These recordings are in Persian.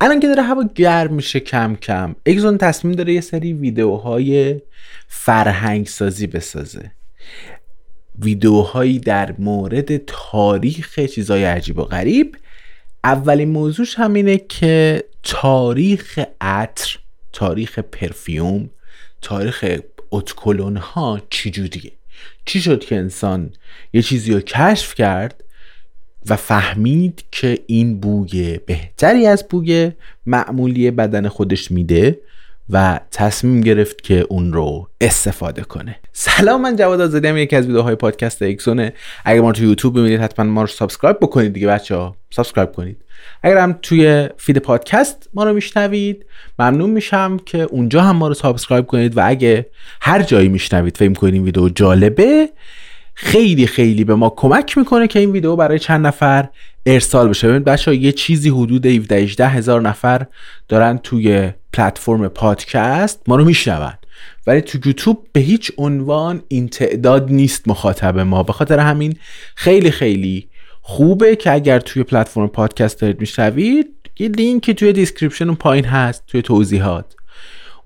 الان که داره هوا گرم میشه کم کم اگزون تصمیم داره یه سری ویدیوهای فرهنگ سازی بسازه. ویدیوهایی در مورد تاریخ چیزای عجیب و غریب. اولین موضوعش همینه که تاریخ عطر تاریخ پرفیوم تاریخ اتکلون ها چجوریه؟ چی شد که انسان یه چیزی رو کشف کرد و فهمید که این بوی بهتری از بوی معمولی بدن خودش میده و تصمیم گرفت که اون رو استفاده کنه. سلام من جواد آزادی هم یکی از ویدیوهای پادکست اکسونه اگر ما رو تو یوتیوب ببینید حتما ما رو subscribe بکنید دیگه بچه ها. subscribe کنید. اگر هم توی feed پادکست ما رو میشنوید ممنون میشم که اونجا هم ما رو subscribe کنید و اگه هر جایی میشنوید فکر کنید این ویدیو جالبه خیلی خیلی به ما کمک می‌کنه که این ویدیو برای چند نفر ارسال بشه. ببینید بچه یه چیزی حدود 17 هزار نفر دارن توی پلتفرم پادکست ما رو میشنون. ولی تو یوتیوب به هیچ عنوان این تعداد نیست مخاطب ما. به خاطر همین خیلی خیلی خوبه که اگر توی پلتفرم پادکست دارید میشنوید یه لینکی توی description اون پایین هست توی توضیحات.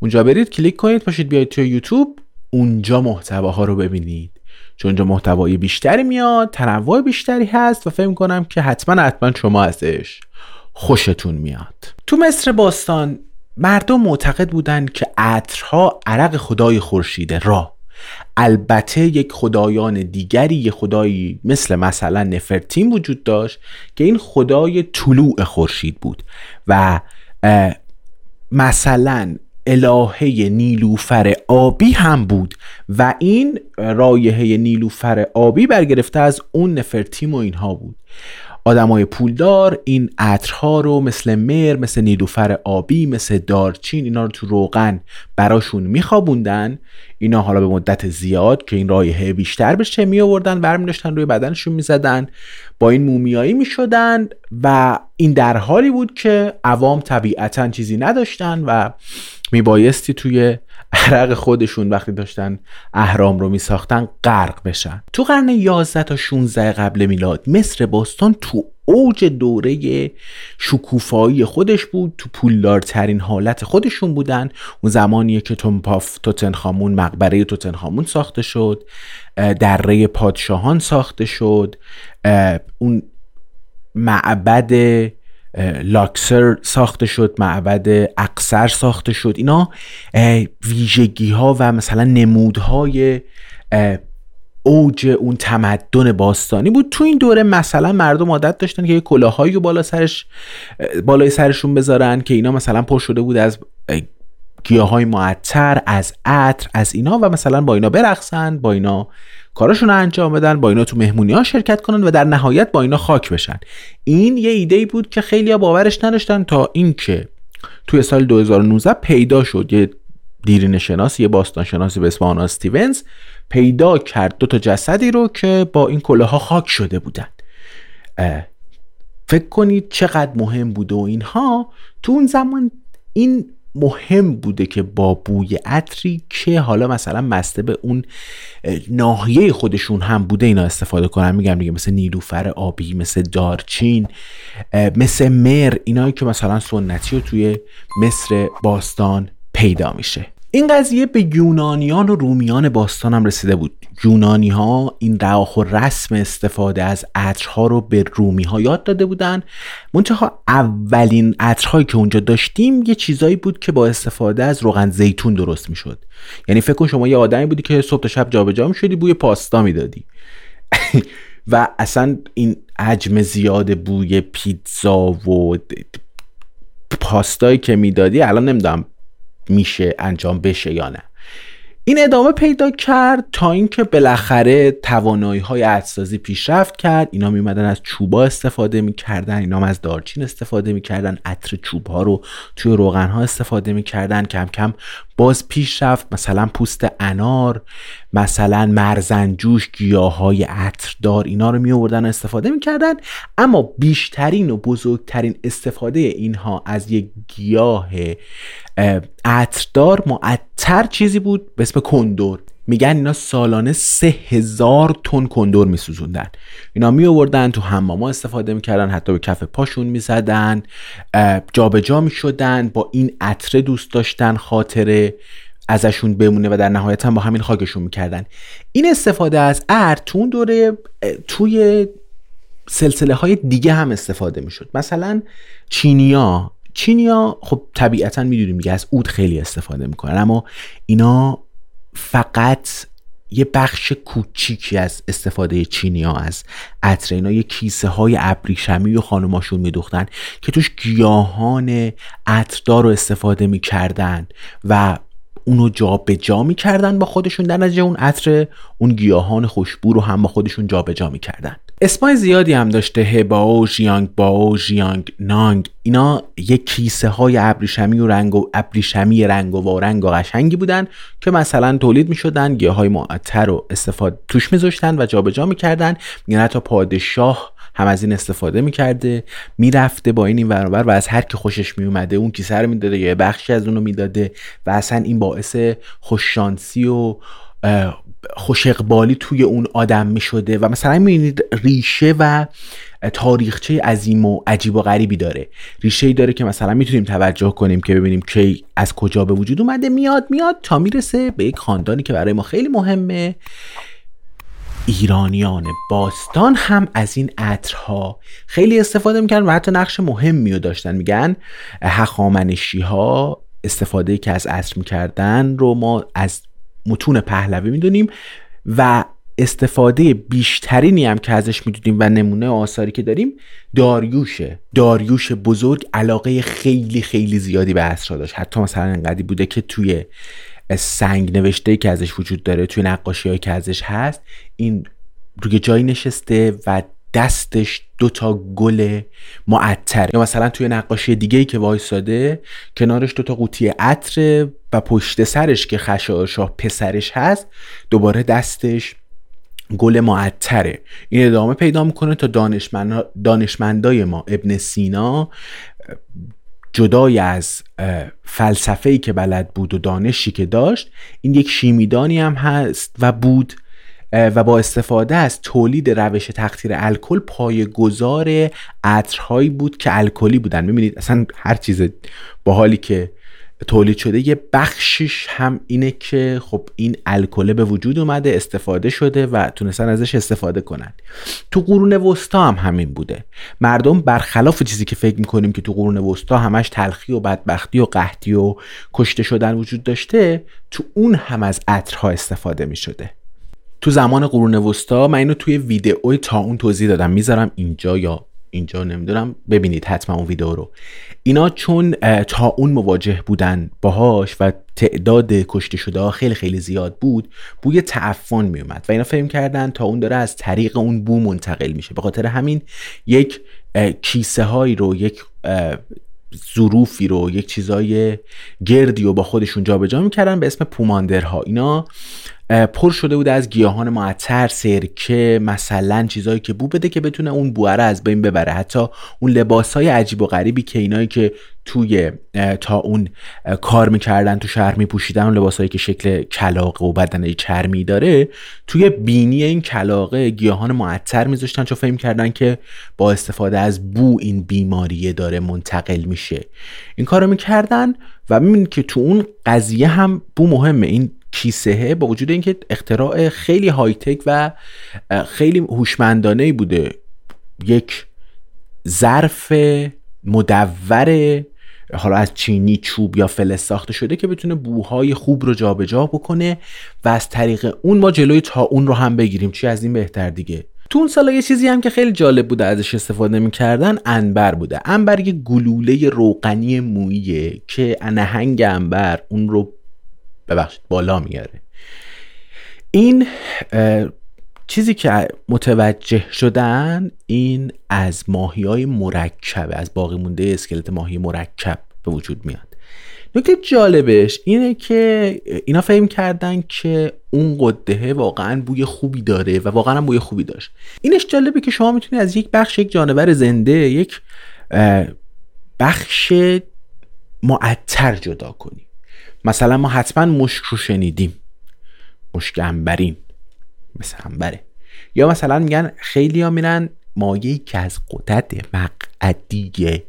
اونجا برید کلیک کنید باشید بیاید توی یوتیوب اونجا محتواها رو ببینید. چون اونجا محتوای بیشتری میاد تنوع بیشتری هست و فکر کنم که حتما حتما شما ازش خوشتون میاد. تو مصر باستان مردم معتقد بودند که عطرها عرق خدای خورشید را. البته یک خدایان دیگری یک خدایی مثل مثلا نفرتیم وجود داشت که این خدای طلوع خورشید بود و مثلا الهه نیلوفر آبی هم بود و این رایحه نیلوفر آبی برگرفته از اون نفرتیم و اینها بود. آدمای پولدار این عطرها رو مثل مر مثل نیلوفر آبی مثل دارچین اینا رو تو روغن براشون میخوابوندن. اینا حالا به مدت زیاد که این رایحه بیشتر بشه می آوردن برمی داشتن روی بدنشون می‌زدن با این مومیایی می‌شدن و این در حالی بود که عوام طبیعتا چیزی نداشتن و میبایستی توی عرق خودشون وقتی داشتن اهرام رو میساختن غرق بشن. تو قرن 11 تا 16 قبل میلاد مصر باستان تو اوج دوره شکوفایی خودش بود تو پولدارترین حالت خودشون بودن. اون زمانیه که تومپاف توتنخامون مقبره توتنخامون ساخته شد دره پادشاهان ساخته شد اون معبد لاکسر ساخته شد معبد اقصر ساخته شد. اینا ویژگی ها و مثلا نمودهای اوج اون تمدن باستانی بود. تو این دوره مثلا مردم عادت داشتن که یه کلاهایی بالا سرش بالای سرشون بذارن که اینا مثلا پر شده بود از گیاه های معطر از عطر از اینا و مثلا با اینا برقصن با اینا کاراشون رو انجام بدن با اینا تو مهمونی ها شرکت کنن و در نهایت با اینا خاک بشن. این یه ایده بود که خیلی باورش نداشتن تا اینکه توی سال 2019 پیدا شد. یه دیرین شناسی یه باستان شناسی به اسم آنا استیونز پیدا کرد دو تا جسدی رو که با این کله ها خاک شده بودن. فکر کنید چقدر مهم بوده و اینها. تو اون زمان این مهم بوده که با بوی عطری که حالا مثلا مسته به اون ناحیه خودشون هم بوده اینا استفاده کنن. میگم دیگه مثل نیلوفر آبی مثل دارچین مثل مر اینایی که مثلا سنتی و توی مصر باستان پیدا میشه. این قضیه به یونانیان و رومیان باستان هم رسیده بود. یونانی ها این رواخ و رسم استفاده از عطرها رو به رومی ها یاد داده بودن. منتها اولین عطرهایی که اونجا داشتیم یه چیزایی بود که با استفاده از روغن زیتون درست می‌شد. یعنی فکر کن شما یه آدمی بودی که صبح تا شب جابجا می‌شدی بوی پاستا می‌دادی. و اصلا این حجم زیاد بوی پیتزا و پاستایی که می‌دادی الان نمی‌دونم میشه انجام بشه یا نه. این ادامه پیدا کرد تا اینکه بالاخره توانایی های عدسازی پیشرفت کرد. اینا میمدن از چوبا استفاده می‌کردن اینا از دارچین استفاده می‌کردن. عطر چوب ها رو توی روغن ها استفاده می‌کردن. کم کم باز پیشرفت مثلا پوست انار مثلا مرزنجوش گیاه های عطردار اینا رو می آوردن استفاده می‌کردن. اما بیشترین و بزرگترین استفاده اینها از یک گیاه عطردار معطر چیزی بود به اسم کندور میگن اینا سالانه سه هزار تن کندور میسوزوندن. اینا می آوردن تو حماما استفاده می‌کردن حتی به کف پاشون می‌زدن جابجا می‌شدن با این عطره دوست داشتن خاطره ازشون بمونه و در نهایت هم با همین خاکشون می‌کردن. این استفاده از ارد تو دوره توی سلسله های دیگه هم استفاده می‌شد. مثلا چینیا. چینیا خب طبیعتا می‌دونیم میگه از اود خیلی استفاده می‌کنن اما اینا فقط یه بخش کوچیکی از استفاده چینی ها از عطر اینا یه کیسه های ابریشمی و خانماشون میدوختن که توش گیاهان عطردار رو استفاده می‌کردن و اونو جا به جا می‌کردن با خودشون در نتیجه اون عطر اون گیاهان خوشبو رو هم با خودشون جا به جا می‌کردن. اسمای زیادی هم داشته هباو، ژیانگ باو، ژیانگ نانگ. اینا یک کیسه های ابریشمی و رنگ و ابریشمی رنگ و وارنگ و قشنگی بودن که مثلا تولید می شدن گیاه های معطر رو استفاده توش میذاشتن و جابجا می‌کردن. میگن حتی پادشاه هم از این استفاده می‌کرده می‌رفته با این این و از هر کی خوشش میومده اون کیسه رو می‌داده یا بخشی از اونو می‌داده و اصلا این باعث خوششانسی و خوش اقبالی توی اون آدم می شده و مثلا می‌بینید ریشه و تاریخچه عظیم و عجیب و غریبی داره. ریشه ای داره که مثلا می‌تونیم توجه کنیم که ببینیم کی از کجا به وجود اومده. میاد میاد تا می‌رسه به یک خاندانی که برای ما خیلی مهمه. ایرانیان باستان هم از این عطرها خیلی استفاده می‌کنن و حتی نقش مهمی رو داشتن. میگن هخامنشی ها استفاده که از عطر می‌کردن رو ما از متون پهلوی می‌دونیم و استفاده بیشترینی هم که ازش می‌دونیم و نمونه آثاری که داریم داریوشه. داریوش بزرگ علاقه خیلی خیلی زیادی به عصر داشت. حتی مثلا انقدی بوده که توی سنگ نوشته که ازش وجود داره توی نقاشی که ازش هست این روی جایی نشسته و دستش دو تا گل معطر. یا مثلا توی نقاشی دیگه ای که وایساده کنارش دو تا قوطی عطر و پشت سرش که خشایارشاه پسرش هست دوباره دستش گل معطره. این ادامه پیدا می‌کنه تا دانشمند دانشمندای ما ابن سینا جدای از فلسفه ای که بلد بود و دانشی که داشت این یک شیمیدانی هم هست و بود و با استفاده از تولید روش تقطیر الکل پایه‌گذار عطرهایی بود که الکلی بودن. می‌بینید اصلا هر چیز با حالی که تولید شده یه بخشش هم اینه که خب این الکله به وجود اومده استفاده شده و تونستن ازش استفاده کنن. تو قرون وسطا هم همین بوده. مردم برخلاف چیزی که فکر می‌کنیم که تو قرون وسطا همش تلخی و بدبختی و قحطی و کشته شدن وجود داشته تو اون هم از عطرها استفاده می‌شده. تو زمان قرون وسطا من اینو توی ویدئوی تا اون توضیح دادم. می‌ذارم اینجا یا اینجا نمی‌دونم. ببینید حتما اون ویدیو رو. اینا چون تا اون مواجه بودن باهاش و تعداد کشته شده ها خیلی خیلی زیاد بود بوی تعفن میومد و اینا فهم کردن تا اون داره از طریق اون بو منتقل میشه. به خاطر همین یک کیسه هایی رو یک ظروفی رو یک چیزای گردی رو با خودشون جابجا می‌کردن به اسم پوماندرها. اینا پر شده بوده از گیاهان معطر سرکه مثلا چیزهایی که بو بده که بتونه اون بوه از بین ببره. حتی اون لباس های عجیب و غریبی که اینایی که توی تا اون کار می‌کردن تو شهر میپوشیدن اون لباسهایی که شکل کلاقه و بدنه چرمی داره توی بینی این کلاقه گیاهان معطر میذاشتن چون فهم کردن که با استفاده از بو این بیماریه داره منتقل میشه. این کارو می‌کردن و می‌بینید که تو اون قضیه هم بو مهمه. این کیسه با وجود اینکه اختراع خیلی های تک و خیلی هوشمندانه بوده. یک ظرف مدور حالا از چینی چوب یا فلز ساخته شده که بتونه بوهای خوب رو جابجا بکنه و از طریق اون ما جلوی تا اون رو هم بگیریم. چی از این بهتر دیگه؟ تو اون سالا یه چیزی هم که خیلی جالب بوده ازش استفاده می‌کردن انبر بوده. انبر یه گلوله روغنی موییه که نهنگ انبر اون رو ببخشید بالا میاره این چیزی که متوجه شدن این از ماهی های مرکبه از باقی مونده اسکلت ماهی مرکب به وجود میاد. نکته جالبش اینه که اینا فهم کردن که اون قدهه واقعا بوی خوبی داره و واقعا بوی خوبی داشت. اینش جالبه که شما می‌تونید از یک بخش یک جانور زنده یک بخش معطر جدا کنی. مثلا ما حتما مشک رو شنیدیم. مشک انبرین مثل انبره یا مثلا میگن خیلی ها میرن مایه که از قدرت مقعدی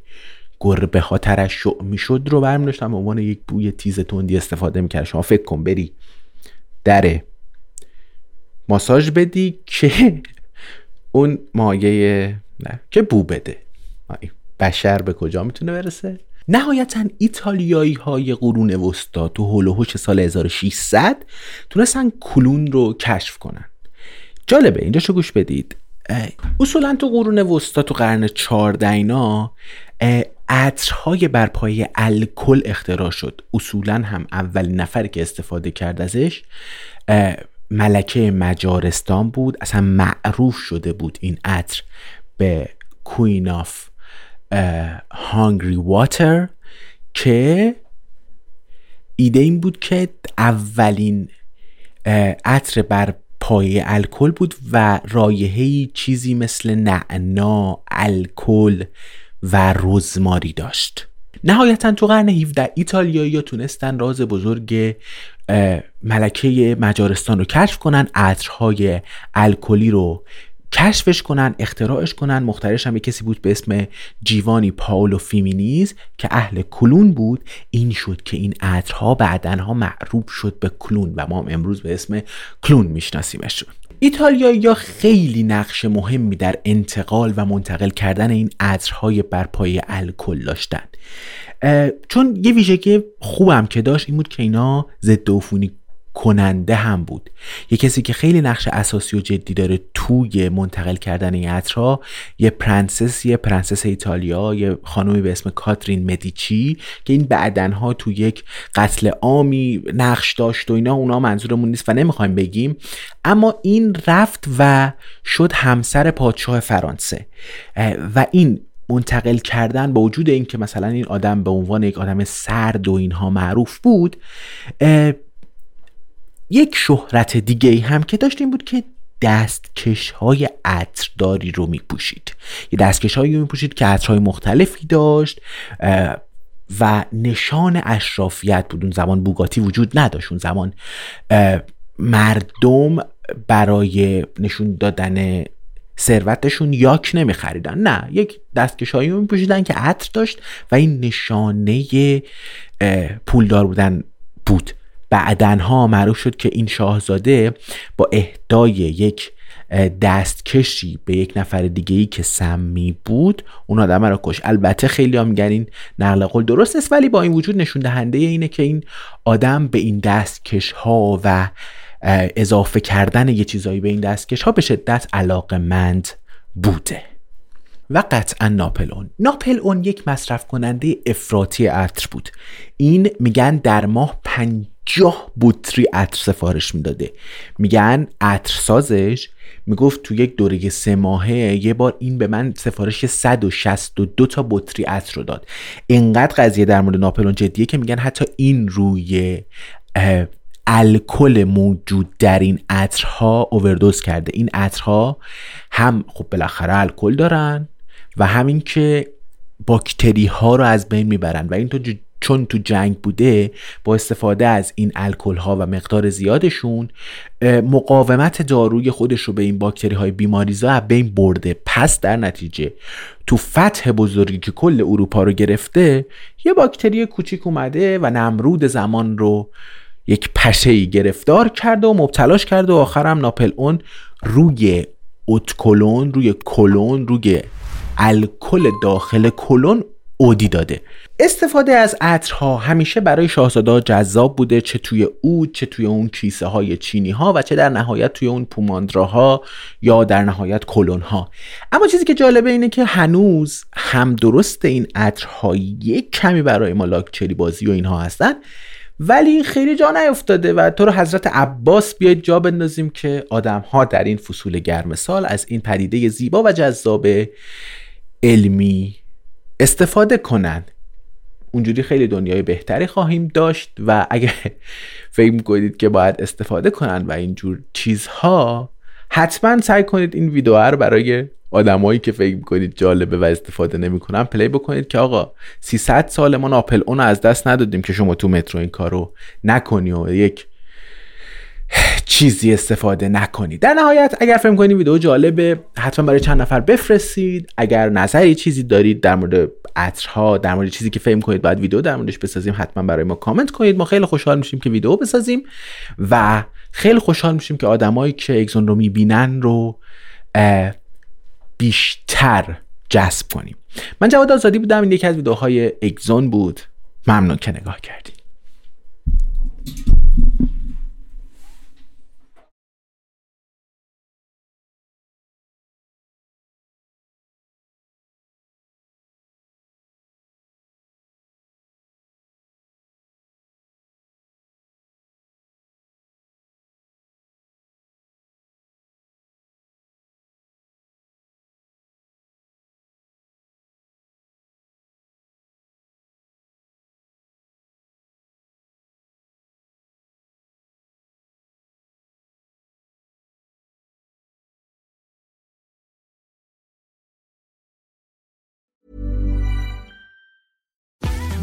گربه ها ترشع می‌شد رو برمی داشتم به عنوان یک بوی تیز تندی استفاده می‌کرد شما فکر کن بری در ماساژ بدی که اون مایه نه که بو بده. بشر به کجا می‌تونه برسه؟ نهایتا ایتالیایی های قرون وسطا تو هولوهوش سال 1600 تونستن کلون رو کشف کنن. جالبه اینجا شو گوش بدید؟ اصولا تو قرون وسطا تو قرن 14 اینا عطرهای بر پایه الکل اختراع شد. اصولا هم اولین نفری که استفاده کرد ازش ملکه مجارستان بود. اصلا معروف شده بود این عطر به کوین آف هانگری واتر که ایده این بود که اولین عطر بر پایه الکل بود و رایحه چیزی مثل نعنا الکل و رزماری داشت. نهایتا تو قرن 17 ایتالیایی تونستن راز بزرگ ملکه مجارستان رو کشف کنن عطرهای الکلی رو کشفش کنن اختراعش کنن. مخترش هم کسی بود به اسم جیوانی پاولو فیمینیز که اهل کلون بود. این شد که این عطرها بعدنها معروف شد به cologne و ما هم امروز به اسم cologne میشناسیمشون. ایتالیایی یا خیلی نقش مهمی در انتقال و منتقل کردن این عطرهای بر پایه الکل داشتن. چون یه ویژگی خوبم که داشت این بود که اینا ضد عفونی کننده هم بود. یه کسی که خیلی نقش اساسی و جدی داره توی منتقل کردن این عطرها یه پرنسس یه پرنسس ایتالیا یه خانومی به اسم کاترین مدیچی که این بعدنها تو یک قتل عامی نقش داشت و اینا اونا منظورمون نیست و نمی‌خوایم بگیم. اما این رفت و شد همسر پادشاه فرانسه. و این منتقل کردن با وجود اینکه مثلا این آدم به عنوان یک آدم سرد و اینها معروف بود یک شهرت دیگه هم که داشت این بود که دستکش های عطرداری رو می پوشید یه دستکش هایی رو می پوشید که عطرهای مختلفی داشت و نشان اشرافیت بود. اون زمان بوگاتی وجود نداشت. اون زمان مردم برای نشون دادن ثروتشون یاک نمی خریدن نه یک دستکشایی می پوشیدن که عطر داشت و این نشانه پولدار بودن بود. بعدنها معروف شد که این شاهزاده با اهدای یک دستکشی به یک نفر دیگه ای که سمی بود اون آدم رو کش. البته خیلی هم میگن این نقل قول درست است ولی با این وجود نشون دهنده اینه که این آدم به این دستکش ها و اضافه کردن یه چیزایی به این دستکش ها به شدت علاقمند بوده. و قطعا ناپلئون. ناپلئون یک مصرف کننده افراطی عطر بود. این میگن در ماه پنجاه بطری عطر سفارش می‌داده. میگن عطر سازش می‌گفت تو یک دوره سه ماهه یه بار این به من سفارش 162 تا بطری عطر رو داد. اینقدر قضیه در مورد ناپلون جدیه که میگن حتی این روی الکل موجود در این عطرها اووردوز کرده. این عطرها هم خب بالاخره الکل دارن و همین که باکتری ها رو از بین می‌برن و این تو چون تو جنگ بوده با استفاده از این الکل ها و مقدار زیادشون مقاومت داروی خودش رو به این باکتری های بیماریزا از بین برده. پس در نتیجه تو فتح بزرگی که کل اروپا رو گرفته یه باکتری کوچیک اومده و نمرود زمان رو یک پشه ای گرفتار کرده و مبتلاش کرده و آخرم ناپل اون روی اتکلون روی کلون روی الکل داخل کلون اودی داده. استفاده از عطرها همیشه برای شاهزاده جذاب بوده چه توی اود چه توی اون کیسه های چینی ها و چه در نهایت توی اون پوماندراها یا در نهایت کلون ها اما چیزی که جالبه اینه که هنوز هم درست این عطرها یک کمی برای ما لاکچری بازی و اینها هستن ولی خیلی جا نیفتاده و تو رو حضرت عباس بیاید جا بندازیم که آدم ها در این فصول گرم سال از این پدیده زیبا و جذاب علمی استفاده کنن. اونجوری خیلی دنیای بهتری خواهیم داشت و اگه فکر کنید که باید استفاده کنن و اینجور چیزها حتما سعی کنید این ویدیو رو برای آدمایی که فکر کنید جالبه و استفاده نمی‌کنن پلی بکنید که آقا 300 سال ما ناپل اون از دست ندادیم که شما تو مترو این کارو نکنی و یک چیزی استفاده نکنید. در نهایت اگر فکر کنید ویدیو جالبه حتما برای چند نفر بفرستید. اگر نظری چیزی دارید در مورد عطرها در مورد چیزی که فکر کنید باید ویدیو در موردش بسازیم حتما برای ما کامنت کنید. ما خیلی خوشحال میشیم که ویدیو بسازیم و خیلی خوشحال میشیم که آدمایی که اگزون رو می‌بینن رو بیشتر جذب کنیم. من جواد آزادی بودم. این یکی از ویدیوهای اگزون بود. ممنون که نگاه کردید